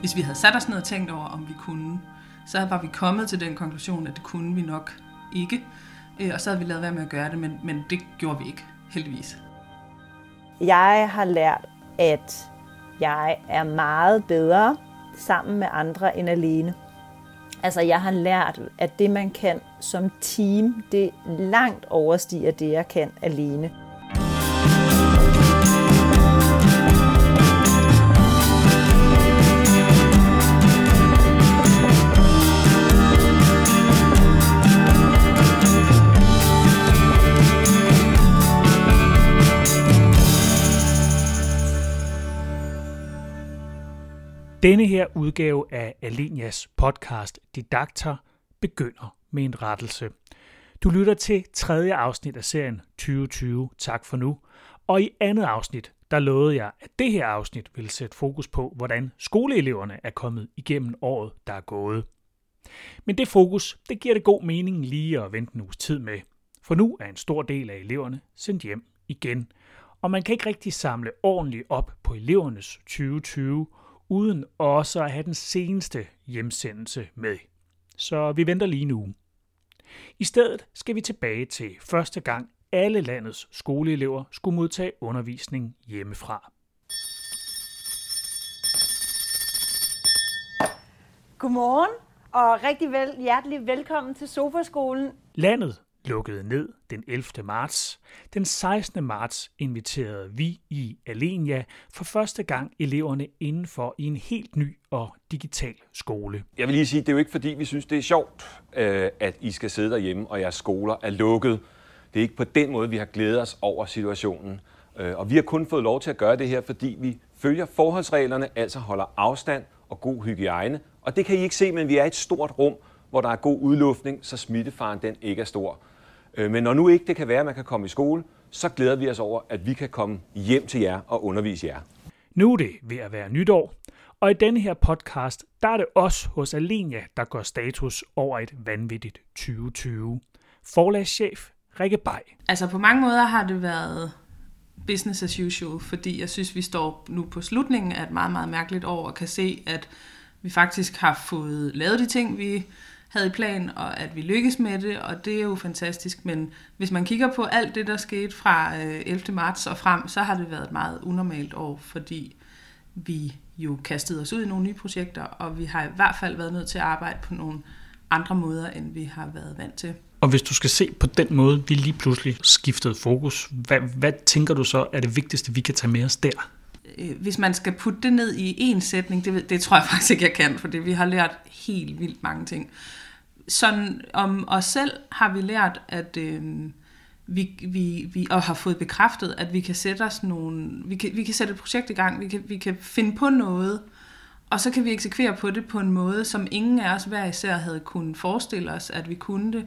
Hvis vi havde sat os ned og tænkt over, om vi kunne, så var vi kommet til den konklusion, at det kunne vi nok ikke. Øh, og så havde vi lavet være med at gøre det, men, men det gjorde vi ikke, heldigvis. Jeg har lært, at jeg er meget bedre sammen med andre end alene. Altså jeg har lært, at det man kan som team, det langt overstiger det jeg kan alene. Denne her udgave af Alenias podcast Didakter begynder med en rettelse. Du lytter til tredje afsnit af serien 2020 Tak for nu, og i andet afsnit, der lovede jeg, at det her afsnit vil sætte fokus på, hvordan skoleeleverne er kommet igennem året, der er gået. Men det fokus, det giver det god mening lige at vente en uges tid med, for nu er en stor del af eleverne sendt hjem igen, og man kan ikke rigtig samle ordentligt op på elevernes 2020 uden også at have den seneste hjemsendelse med. Så vi venter lige nu. I stedet skal vi tilbage til første gang alle landets skoleelever skulle modtage undervisning hjemmefra. Godmorgen og rigtig vel, hjertelig velkommen til Sofaskolen. Landet lukkede ned den 11. marts. Den 16. marts inviterede vi i Alenia for første gang eleverne indenfor i en helt ny og digital skole. Jeg vil lige sige, det er jo ikke fordi, vi synes, det er sjovt, øh, at I skal sidde derhjemme, og jeres skoler er lukket. Det er ikke på den måde, vi har glædet os over situationen. Øh, og vi har kun fået lov til at gøre det her, fordi vi følger forholdsreglerne, altså holder afstand og god hygiejne. Og det kan I ikke se, men vi er i et stort rum, hvor der er god udluftning, så smittefaren den ikke er stor. Øh, men når nu ikke det kan være, at man kan komme i skole, så glæder vi os over, at vi kan komme hjem til jer og undervise jer. Nu er det ved at være nytår, og i denne her podcast, der er det os hos Alenia, der går status over et vanvittigt 2020. Forlagschef Rikke Bay. Altså på mange måder har det været business as usual, fordi jeg synes, vi står nu på slutningen af et meget, meget mærkeligt år og kan se, at vi faktisk har fået lavet de ting, vi havde i plan, og at vi lykkes med det, og det er jo fantastisk. Men hvis man kigger på alt det, der skete fra øh, 11. Marts og frem, så har det været et meget unormalt år, fordi vi jo kastede os ud i nogle nye projekter, og vi har i hvert fald været nødt til at arbejde på nogle andre måder, end vi har været vant til. Og hvis du skal se på den måde, vi lige pludselig skiftede fokus, hvad, hvad tænker du så er det vigtigste, vi kan tage med os der? Øh, hvis man skal putte det ned i en sætning, det, det tror jeg faktisk ikke, jeg kan, fordi vi har lært helt vildt mange ting. Sådan om os selv har vi lært, at øh, vi, vi, vi og har fået bekræftet, at vi kan sætte os nogle, vi kan, vi kan sætte et projekt i gang, vi kan, vi kan finde på noget, og så kan vi eksekvere på det på en måde, som ingen af os hver især havde kunnet forestille os, at vi kunne det.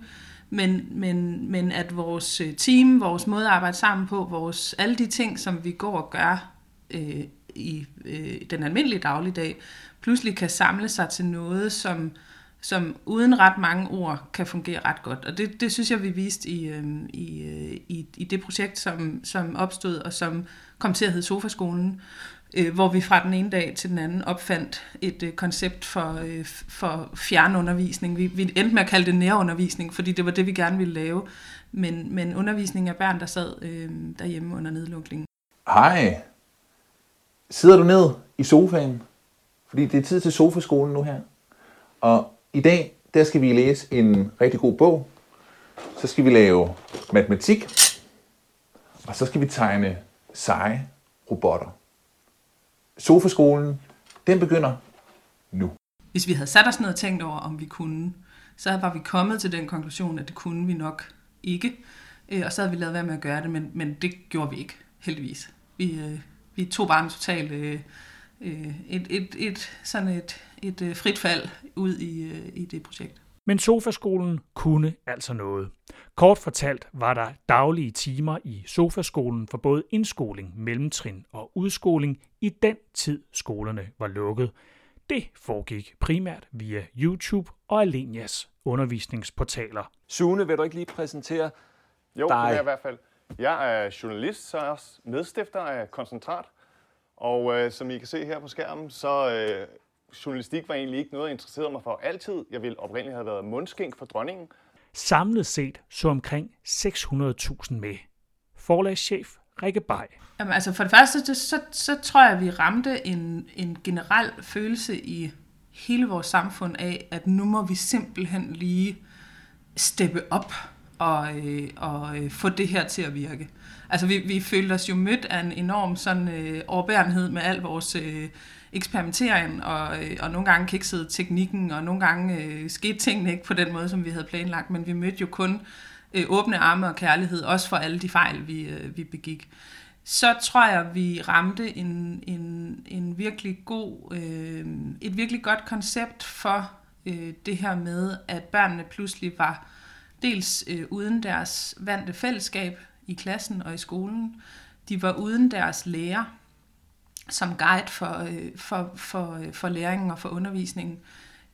Men, men, men at vores øh, team, vores måde at arbejde sammen på, vores, alle de ting, som vi går og gør øh, i øh, den almindelige dagligdag, pludselig kan samle sig til noget, som, som uden ret mange ord kan fungere ret godt. Og det, det synes jeg, vi viste i, øh, i, øh, i, i det projekt, som, som opstod og som kom til at hedde Sofaskolen, øh, hvor vi fra den ene dag til den anden opfandt et øh, koncept for, øh, for fjernundervisning. Vi, vi endte med at kalde det nærundervisning, fordi det var det, vi gerne ville lave. Men, men undervisning af børn, der sad øh, derhjemme under nedlukningen. Hej, sidder du ned i sofaen, fordi det er tid til sofaskolen nu her. Og i dag, der skal vi læse en rigtig god bog. Så skal vi lave matematik, og så skal vi tegne seje robotter. Sofaskolen, den begynder nu. Hvis vi havde sat os ned og tænkt over, om vi kunne, så var vi kommet til den konklusion, at det kunne vi nok ikke. Øh, og så havde vi lavet være med at gøre det, men, men det gjorde vi ikke, heldigvis. Vi, øh, vi tog bare en total øh, øh, et, et, et, sådan et, et øh, frit fald ud i, øh, i det projekt. Men Sofaskolen kunne altså noget. Kort fortalt var der daglige timer i Sofaskolen for både indskoling, mellemtrin og udskoling i den tid skolerne var lukket. Det foregik primært via YouTube og Alenias undervisningsportaler. Sune, vil du ikke lige præsentere jo, dig? Jo, det er i hvert fald. Jeg er journalist, så er jeg også medstifter af Koncentrat. Og øh, som I kan se her på skærmen, så øh, journalistik var egentlig ikke noget, jeg interesserede mig for altid. Jeg ville oprindeligt have været mundskænk for dronningen. Samlet set så omkring 600.000 med. Forlagschef Rikke Bay. Jamen, altså for det første, så, så tror jeg, at vi ramte en, en generel følelse i hele vores samfund af, at nu må vi simpelthen lige steppe op og, øh, og øh, få det her til at virke. Altså vi, vi følte os jo mødt af en enorm sådan øh, overbærenhed med al vores øh, eksperimentering, og, øh, og nogle gange kiksede teknikken, og nogle gange øh, skete tingene ikke på den måde, som vi havde planlagt, men vi mødte jo kun øh, åbne arme og kærlighed, også for alle de fejl, vi, øh, vi begik. Så tror jeg, vi ramte en, en, en virkelig god, øh, et virkelig godt koncept for øh, det her med, at børnene pludselig var dels øh, uden deres vante fællesskab i klassen og i skolen. De var uden deres lærer som guide for, øh, for, for, øh, for læringen og for undervisningen.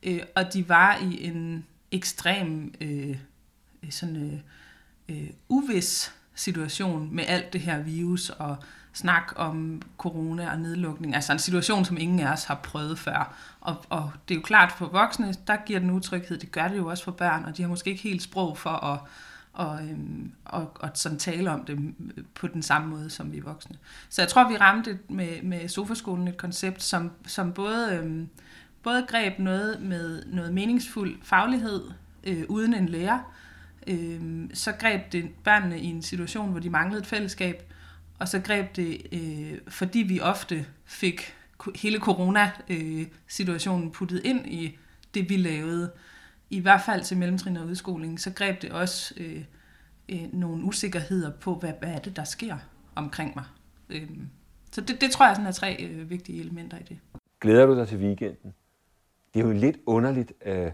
Øh, og de var i en ekstrem øh, sådan, øh, øh, uvis situation med alt det her virus og snak om corona og nedlukning. Altså en situation, som ingen af os har prøvet før. Og, og det er jo klart for voksne, der giver den utryghed. Det gør det jo også for børn, og de har måske ikke helt sprog for at, og, øhm, og, og sådan tale om det på den samme måde som vi voksne. Så jeg tror, vi ramte med, med Sofaskolen et koncept, som, som både, øhm, både greb noget med noget meningsfuld faglighed øh, uden en lærer, øh, så greb det børnene i en situation, hvor de manglede et fællesskab, og så greb det, øh, fordi vi ofte fik hele corona-situationen øh, puttet ind i det, vi lavede, i hvert fald til mellemtrin og udskoling, så greb det også øh, øh, nogle usikkerheder på, hvad, hvad er det, der sker omkring mig. Øh, så det, det tror jeg sådan er tre øh, vigtige elementer i det. Glæder du dig til weekenden? Det er jo en lidt underligt øh,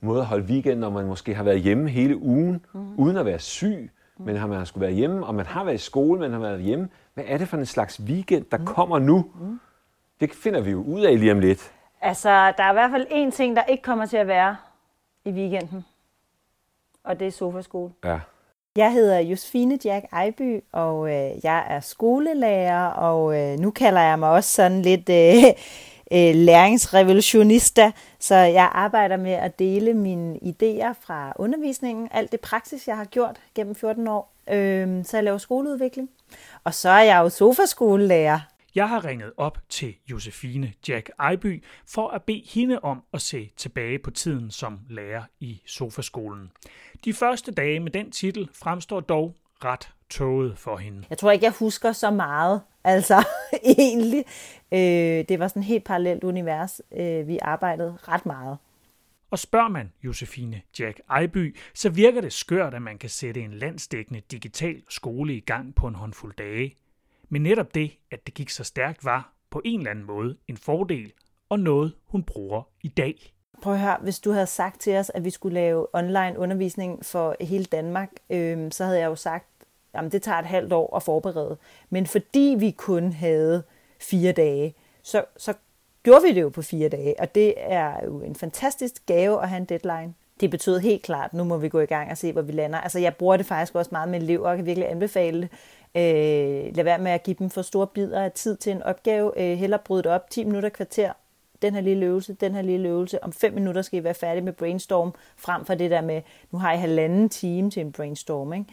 måde at holde weekend, når man måske har været hjemme hele ugen, mm. uden at være syg. Men har man skulle være hjemme, og man har været i skole, men har været hjemme. Hvad er det for en slags weekend, der mm. kommer nu? Mm. Det finder vi jo ud af lige om lidt. Altså, der er i hvert fald én ting, der ikke kommer til at være i weekenden. Og det er sofaskole. Ja. Jeg hedder Josefine Jack Ejby, og øh, jeg er skolelærer, og øh, nu kalder jeg mig også sådan lidt øh, øh, læringsrevolutionista, så jeg arbejder med at dele mine idéer fra undervisningen, alt det praksis, jeg har gjort gennem 14 år. Øh, så jeg laver skoleudvikling. Og så er jeg jo sofaskolelærer, jeg har ringet op til Josefine Jack Ejby for at bede hende om at se tilbage på tiden som lærer i Sofaskolen. De første dage med den titel fremstår dog ret tåget for hende. Jeg tror ikke, jeg husker så meget, altså egentlig. Øh, det var sådan et helt parallelt univers. Øh, vi arbejdede ret meget. Og spørger man Josefine Jack Ejby, så virker det skørt, at man kan sætte en landsdækkende digital skole i gang på en håndfuld dage – men netop det, at det gik så stærkt, var på en eller anden måde en fordel og noget, hun bruger i dag. Prøv at høre, hvis du havde sagt til os, at vi skulle lave online undervisning for hele Danmark, øh, så havde jeg jo sagt, at det tager et halvt år at forberede. Men fordi vi kun havde fire dage, så, så gjorde vi det jo på fire dage, og det er jo en fantastisk gave at have en deadline. Det betød helt klart, nu må vi gå i gang og se, hvor vi lander. Altså, jeg bruger det faktisk også meget med elever, og kan virkelig anbefale det. Øh, lad være med at give dem for store bidder af tid til en opgave. Øh, heller bryde det op 10 minutter kvarter. Den her lille øvelse, den her lille øvelse. Om 5 minutter skal I være færdige med brainstorm, frem for det der med, nu har I halvanden time til en brainstorm. Ikke?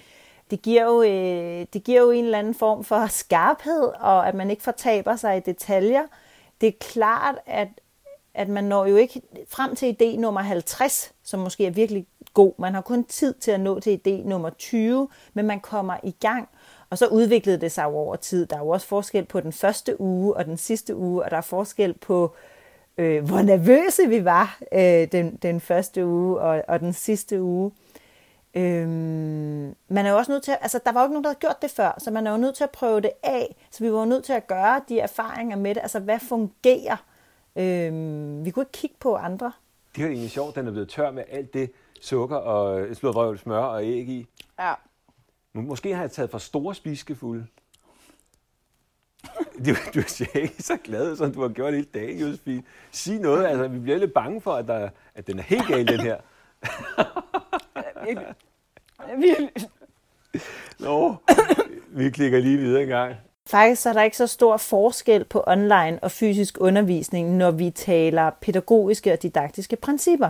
Det, giver jo, øh, det giver jo en eller anden form for skarphed, og at man ikke fortaber sig i detaljer. Det er klart, at, at man når jo ikke frem til idé nummer 50, som måske er virkelig god. Man har kun tid til at nå til idé nummer 20, men man kommer i gang. Og så udviklede det sig jo over tid. Der er jo også forskel på den første uge og den sidste uge, og der er forskel på, øh, hvor nervøse vi var øh, den, den første uge og, og den sidste uge. Øhm, man er jo også nødt til, altså der var jo ikke nogen, der havde gjort det før, så man er jo nødt til at prøve det af. Så vi var jo nødt til at gøre de erfaringer med det, altså hvad fungerer. Øhm, vi kunne ikke kigge på andre. Det er jo egentlig sjovt, den er blevet tør med alt det sukker og slået smør og æg i. Ja. Måske har jeg taget for store spiskefulde. Du, du ser ikke så glad, som du har gjort hele dagen, Josefine. Sig noget, altså vi bliver lidt bange for, at, der, at den er helt gal, den her. Nå, vi klikker lige videre en gang. Faktisk er der ikke så stor forskel på online og fysisk undervisning, når vi taler pædagogiske og didaktiske principper.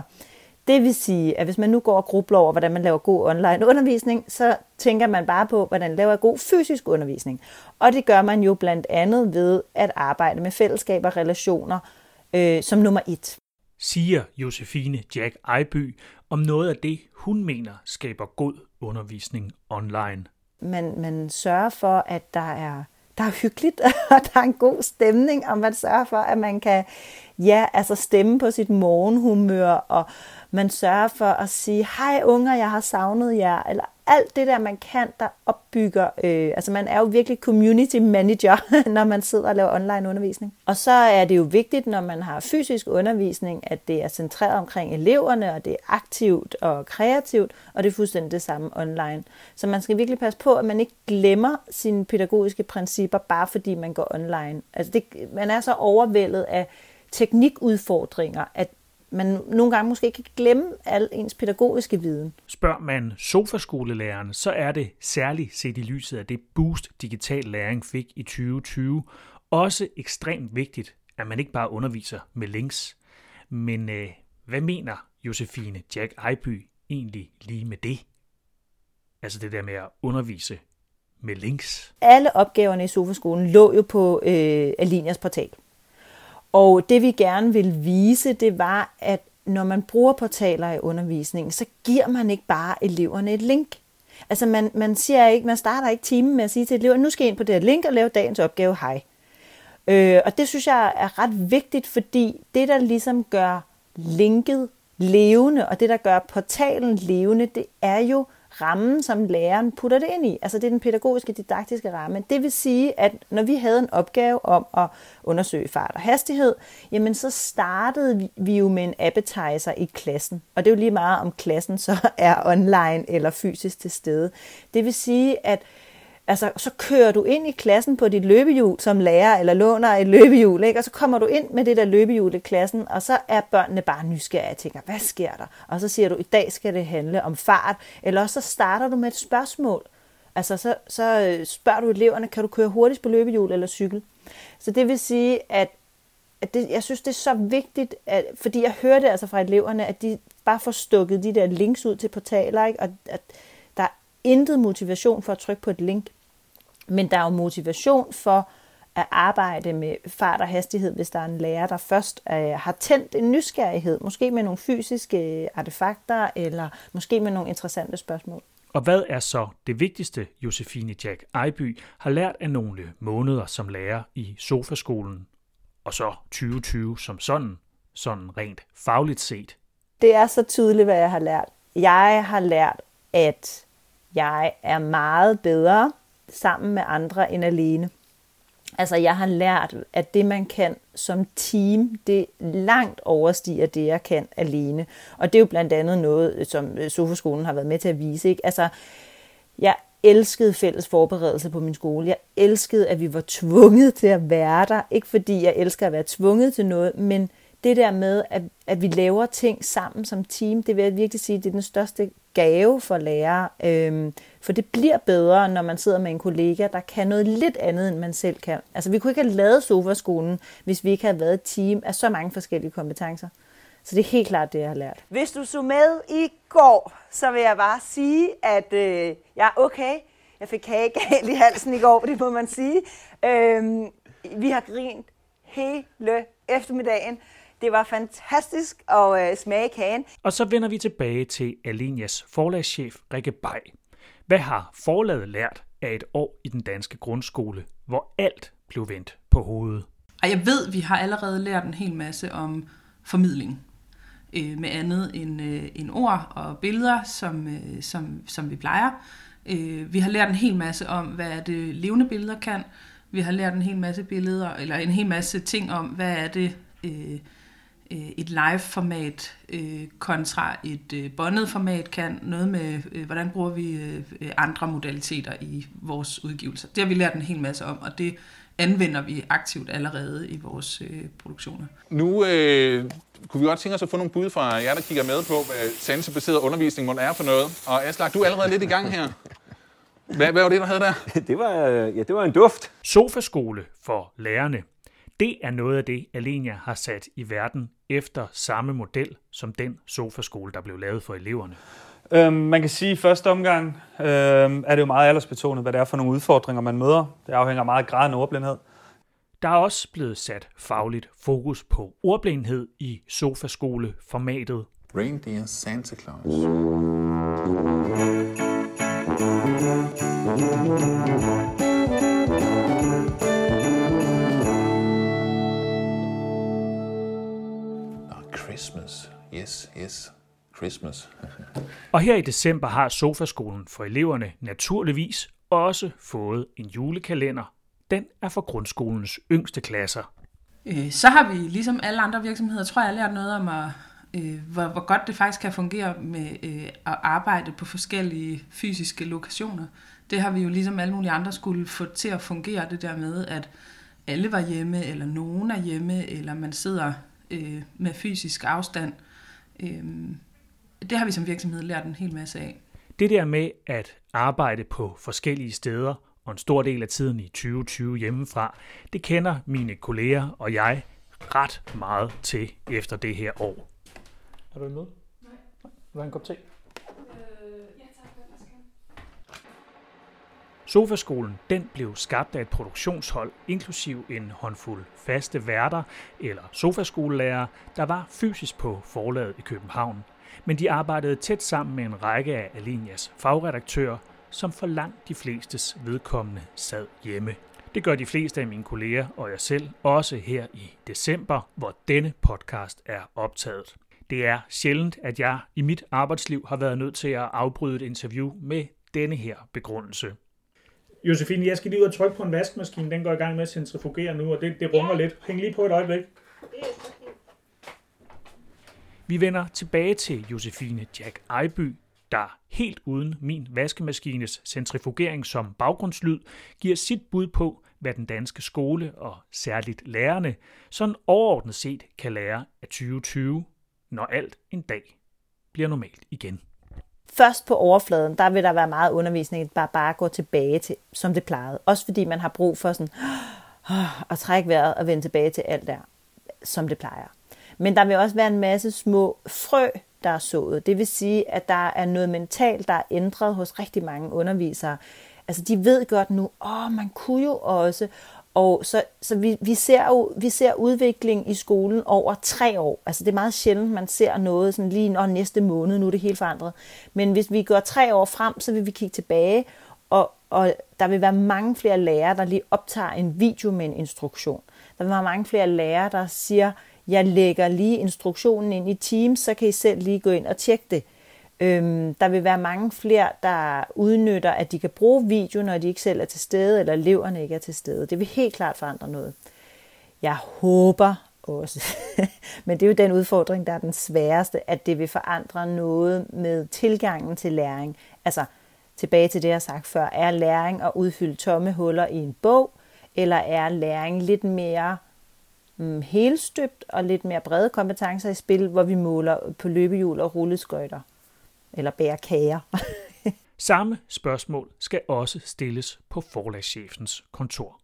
Det vil sige, at hvis man nu går og grubler over, hvordan man laver god online undervisning, så tænker man bare på, hvordan laver jeg god fysisk undervisning. Og det gør man jo blandt andet ved at arbejde med fællesskaber og relationer øh, som nummer et. Siger Josefine Jack Ejby om noget af det, hun mener skaber god undervisning online. Man, man sørger for, at der er der er hyggeligt, og der er en god stemning, og man sørger for, at man kan ja, altså stemme på sit morgenhumør, og man sørger for at sige, hej unger, jeg har savnet jer, eller alt det der, man kan, der opbygger, øh, altså man er jo virkelig community manager, når man sidder og laver online undervisning. Og så er det jo vigtigt, når man har fysisk undervisning, at det er centreret omkring eleverne, og det er aktivt og kreativt, og det er fuldstændig det samme online. Så man skal virkelig passe på, at man ikke glemmer sine pædagogiske principper, bare fordi man går online. Altså det, man er så overvældet af teknikudfordringer, at man nogle gange måske ikke kan glemme al ens pædagogiske viden. Spørger man sofaskolelæreren, så er det særligt set i lyset af det boost digital læring fik i 2020, også ekstremt vigtigt, at man ikke bare underviser med links. Men øh, hvad mener Josefine Jack Ejby egentlig lige med det? Altså det der med at undervise med links. Alle opgaverne i sofaskolen lå jo på øh, Alinias portal. Og det vi gerne vil vise, det var, at når man bruger portaler i undervisningen, så giver man ikke bare eleverne et link. Altså man, man, siger ikke, man starter ikke timen med at sige til eleverne, nu skal I ind på det her link og lave dagens opgave, hej. Øh, og det synes jeg er ret vigtigt, fordi det, der ligesom gør linket levende, og det, der gør portalen levende, det er jo rammen, som læreren putter det ind i. Altså det er den pædagogiske, didaktiske ramme. Det vil sige, at når vi havde en opgave om at undersøge fart og hastighed, jamen så startede vi jo med en appetizer i klassen. Og det er jo lige meget, om klassen så er online eller fysisk til stede. Det vil sige, at Altså, så kører du ind i klassen på dit løbehjul som lærer, eller låner et løbehjul, ikke? og så kommer du ind med det der løbehjul i klassen, og så er børnene bare nysgerrige og tænker, hvad sker der? Og så siger du, i dag skal det handle om fart, eller også så starter du med et spørgsmål. Altså, så, så øh, spørger du eleverne, kan du køre hurtigt på løbehjul eller cykel? Så det vil sige, at, at det, jeg synes, det er så vigtigt, at, fordi jeg hører det altså fra eleverne, at de bare får stukket de der links ud til portaler, ikke? og at der er intet motivation for at trykke på et link. Men der er jo motivation for at arbejde med fart og hastighed, hvis der er en lærer, der først øh, har tændt en nysgerrighed, måske med nogle fysiske artefakter, eller måske med nogle interessante spørgsmål. Og hvad er så det vigtigste, Josefine Jack Ejby har lært af nogle måneder som lærer i Sofaskolen, og så 2020 som sådan, sådan rent fagligt set? Det er så tydeligt, hvad jeg har lært. Jeg har lært, at jeg er meget bedre sammen med andre end alene. Altså jeg har lært, at det man kan som team, det langt overstiger det, jeg kan alene. Og det er jo blandt andet noget, som Sofaskolen har været med til at vise. Ikke? Altså, jeg elskede fælles forberedelse på min skole. Jeg elskede, at vi var tvunget til at være der. Ikke fordi jeg elsker at være tvunget til noget, men det der med, at, at vi laver ting sammen som team, det vil jeg virkelig sige, det er den største gave for lærere. Øhm, for det bliver bedre, når man sidder med en kollega, der kan noget lidt andet, end man selv kan. Altså, vi kunne ikke have lavet sofaskolen, hvis vi ikke havde været et team af så mange forskellige kompetencer. Så det er helt klart det, jeg har lært. Hvis du så med i går, så vil jeg bare sige, at øh, jeg er okay. Jeg fik kage galt i halsen i går, det må man sige. Øhm, vi har grint hele eftermiddagen. Det var fantastisk at øh, smage kagen. Og så vender vi tilbage til Alinias forlagschef Rikke Bay. Hvad har forlaget lært af et år i den danske grundskole, hvor alt blev vendt på hovedet? Og jeg ved, vi har allerede lært en hel masse om formidling øh, med andet end, øh, end ord og billeder, som, øh, som, som vi plejer. Øh, vi har lært en hel masse om, hvad det levende billeder kan. Vi har lært en hel masse billeder, eller en hel masse ting om, hvad er det øh, øh, et live-format øh, kontra et øh, båndet format kan. Noget med, øh, hvordan bruger vi øh, andre modaliteter i vores udgivelser. Det har vi lært en hel masse om, og det anvender vi aktivt allerede i vores øh, produktioner. Nu øh, kunne vi godt tænke os at få nogle bud fra jer, der kigger med på, hvad sansebaseret undervisning må er for noget. Og Aslak, du er allerede lidt i gang her. Hvad, hvad var det, du havde der? det, var, øh, ja, det var en duft. Sofaskole for lærerne. Det er noget af det, Alenia har sat i verden efter samme model som den sofaskole, der blev lavet for eleverne. Øhm, man kan sige, at i første omgang øhm, er det jo meget aldersbetonet, hvad det er for nogle udfordringer, man møder. Det afhænger meget af graden af ordblindhed. Der er også blevet sat fagligt fokus på ordblindhed i sofaskoleformatet. Reindeer Santa Claus. Nå, Christmas. Yes, yes. Christmas. Og her i december har sofaskolen for eleverne naturligvis også fået en julekalender. Den er for grundskolens yngste klasser. Øh, så har vi, ligesom alle andre virksomheder, tror jeg, lært noget om, at, øh, hvor, hvor godt det faktisk kan fungere med øh, at arbejde på forskellige fysiske lokationer. Det har vi jo ligesom alle mulige andre skulle få til at fungere, det der med, at alle var hjemme, eller nogen er hjemme, eller man sidder øh, med fysisk afstand. Øh, det har vi som virksomhed lært en hel masse af. Det der med at arbejde på forskellige steder og en stor del af tiden i 2020 hjemmefra, det kender mine kolleger og jeg ret meget til efter det her år. Er du med? Nej. Vil du have en kop te? Sofaskolen den blev skabt af et produktionshold, inklusiv en håndfuld faste værter eller sofaskolelærere, der var fysisk på forlaget i København. Men de arbejdede tæt sammen med en række af Alinias fagredaktører, som for langt de flestes vedkommende sad hjemme. Det gør de fleste af mine kolleger og jeg selv også her i december, hvor denne podcast er optaget. Det er sjældent, at jeg i mit arbejdsliv har været nødt til at afbryde et interview med denne her begrundelse. Josefine, jeg skal lige ud og trykke på en vaskemaskine. Den går i gang med at centrifugere nu, og det, det runger lidt. Hæng lige på et øjeblik. Vi vender tilbage til Josefine Jack Ejby, der helt uden min vaskemaskines centrifugering som baggrundslyd giver sit bud på, hvad den danske skole og særligt lærerne sådan overordnet set kan lære af 2020, når alt en dag bliver normalt igen. Først på overfladen, der vil der være meget undervisning, der bare går tilbage til, som det plejede. Også fordi man har brug for sådan at trække vejret og vende tilbage til alt der, som det plejer. Men der vil også være en masse små frø, der er sået. Det vil sige, at der er noget mentalt, der er ændret hos rigtig mange undervisere. Altså, de ved godt nu, åh, man kunne jo også. Og så, så vi, vi, ser jo, vi ser udvikling i skolen over tre år. Altså, det er meget sjældent, man ser noget sådan lige når næste måned, nu er det helt forandret. Men hvis vi går tre år frem, så vil vi kigge tilbage, og, og der vil være mange flere lærere, der lige optager en video med en instruktion. Der vil være mange flere lærere, der siger, jeg lægger lige instruktionen ind i Teams, så kan I selv lige gå ind og tjekke det. Øhm, der vil være mange flere, der udnytter, at de kan bruge video, når de ikke selv er til stede, eller eleverne ikke er til stede. Det vil helt klart forandre noget. Jeg håber også, men det er jo den udfordring, der er den sværeste, at det vil forandre noget med tilgangen til læring. Altså, tilbage til det, jeg har sagt før, er læring at udfylde tomme huller i en bog, eller er læring lidt mere mm, helstøbt og lidt mere brede kompetencer i spil, hvor vi måler på løbehjul og rulleskøjter eller bærer kager. Samme spørgsmål skal også stilles på forlagschefens kontor.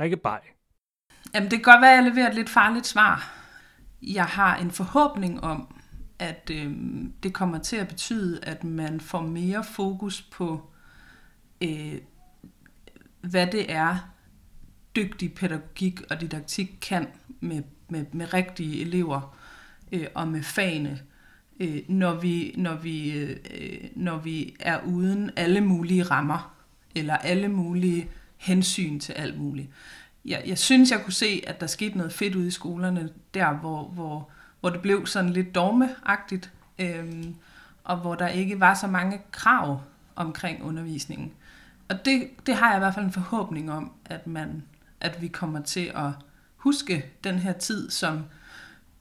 Rikke Bay. Jamen, det kan godt være, at jeg leverer et lidt farligt svar. Jeg har en forhåbning om, at øh, det kommer til at betyde, at man får mere fokus på, øh, hvad det er, dygtig pædagogik og didaktik kan med, med, med rigtige elever øh, og med fagene, øh, når, vi, når, vi, øh, når vi er uden alle mulige rammer, eller alle mulige hensyn til alt muligt. Jeg, jeg synes, jeg kunne se, at der skete noget fedt ude i skolerne, der hvor, hvor, hvor det blev sådan lidt dogmeagtigt, øh, og hvor der ikke var så mange krav omkring undervisningen. Og det, det har jeg i hvert fald en forhåbning om, at, man, at vi kommer til at huske den her tid som,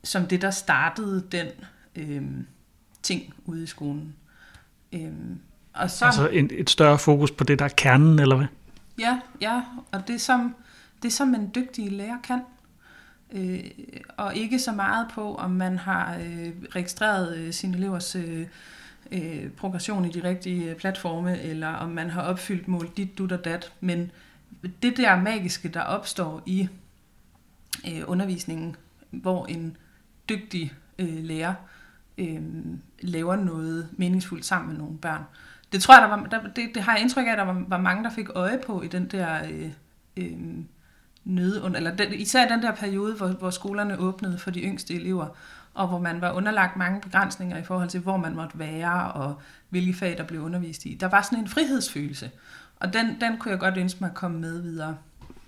som det, der startede den øh, ting ude i skolen. Øh, og så, altså en, et større fokus på det, der er kernen, eller hvad? Ja, ja, og det som, det som en dygtig lærer kan. Øh, og ikke så meget på, om man har øh, registreret øh, sine elevers øh, øh, progression i de rigtige platforme, eller om man har opfyldt mål dit, dut og dat. Men det der magiske, der opstår i øh, undervisningen, hvor en dygtig øh, lærer øh, laver noget meningsfuldt sammen med nogle børn. Det tror jeg, der var, der, det, det har jeg indtryk af, at der var, var mange, der fik øje på i den der øh, øh, nøde, eller den, især i den der periode, hvor, hvor skolerne åbnede for de yngste elever, og hvor man var underlagt mange begrænsninger i forhold til, hvor man måtte være, og hvilke fag, der blev undervist i. Der var sådan en frihedsfølelse, og den, den kunne jeg godt ønske mig at komme med videre.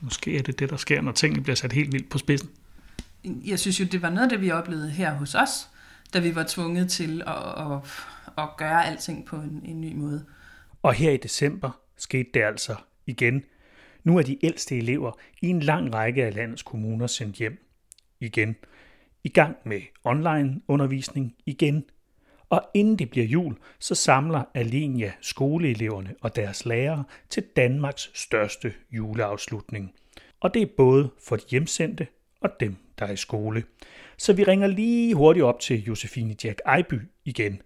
Måske er det det, der sker, når tingene bliver sat helt vildt på spidsen. Jeg synes jo, det var noget af det, vi oplevede her hos os, da vi var tvunget til at, at, at gøre alting på en, en ny måde. Og her i december skete det altså igen. Nu er de ældste elever i en lang række af landets kommuner sendt hjem igen. I gang med online undervisning igen. Og inden det bliver jul, så samler Alenia skoleeleverne og deres lærere til Danmarks største juleafslutning. Og det er både for de hjemsendte og dem, der er i skole. Så vi ringer lige hurtigt op til Josefine Jack Ejby igen.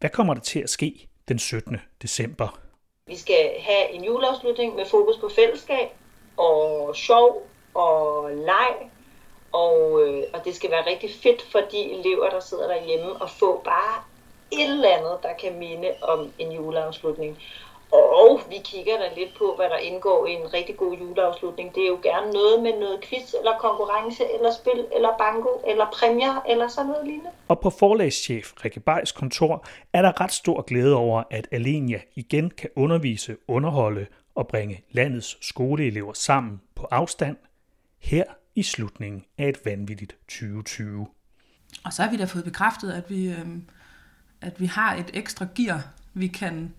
Hvad kommer der til at ske den 17. december? Vi skal have en juleafslutning med fokus på fællesskab og sjov og leg. Og, øh, og det skal være rigtig fedt for de elever, der sidder derhjemme, og få bare et eller andet, der kan minde om en juleafslutning. Og vi kigger da lidt på, hvad der indgår i en rigtig god juleafslutning. Det er jo gerne noget med noget quiz, eller konkurrence, eller spil, eller banko, eller præmier, eller sådan noget lignende. Og på forlagschef Rikke Bejs kontor er der ret stor glæde over, at Alenia igen kan undervise, underholde og bringe landets skoleelever sammen på afstand her i slutningen af et vanvittigt 2020. Og så har vi da fået bekræftet, at vi, øh, at vi har et ekstra gear, vi kan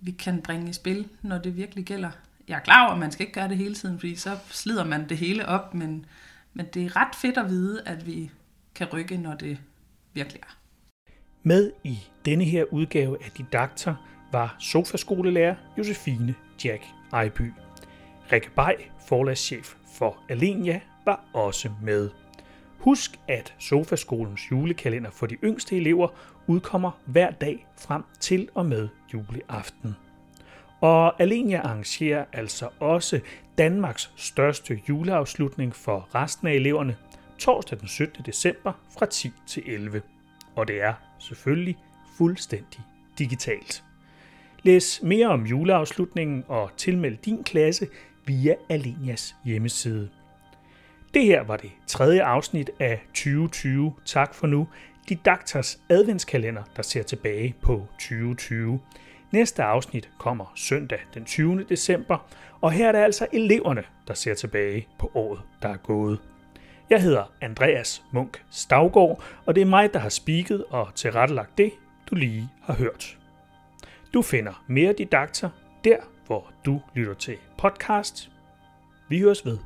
vi kan bringe i spil, når det virkelig gælder. Jeg er klar over, at man skal ikke gøre det hele tiden, fordi så slider man det hele op, men, men det er ret fedt at vide, at vi kan rykke, når det virkelig er. Med i denne her udgave af Didakter var sofaskolelærer Josefine Jack Ejby. Rikke Bay, forlagschef for Alenia, var også med. Husk, at Sofaskolens julekalender for de yngste elever udkommer hver dag frem til og med juleaften. Og Alenia arrangerer altså også Danmarks største juleafslutning for resten af eleverne torsdag den 17. december fra 10 til 11. Og det er selvfølgelig fuldstændig digitalt. Læs mere om juleafslutningen og tilmeld din klasse via Alenias hjemmeside. Det her var det tredje afsnit af 2020. Tak for nu. Didaktas adventskalender, der ser tilbage på 2020. Næste afsnit kommer søndag den 20. december, og her er det altså eleverne, der ser tilbage på året, der er gået. Jeg hedder Andreas Munk Stavgård, og det er mig, der har spiket og tilrettelagt det, du lige har hørt. Du finder mere didakter der, hvor du lytter til podcast. Vi høres ved.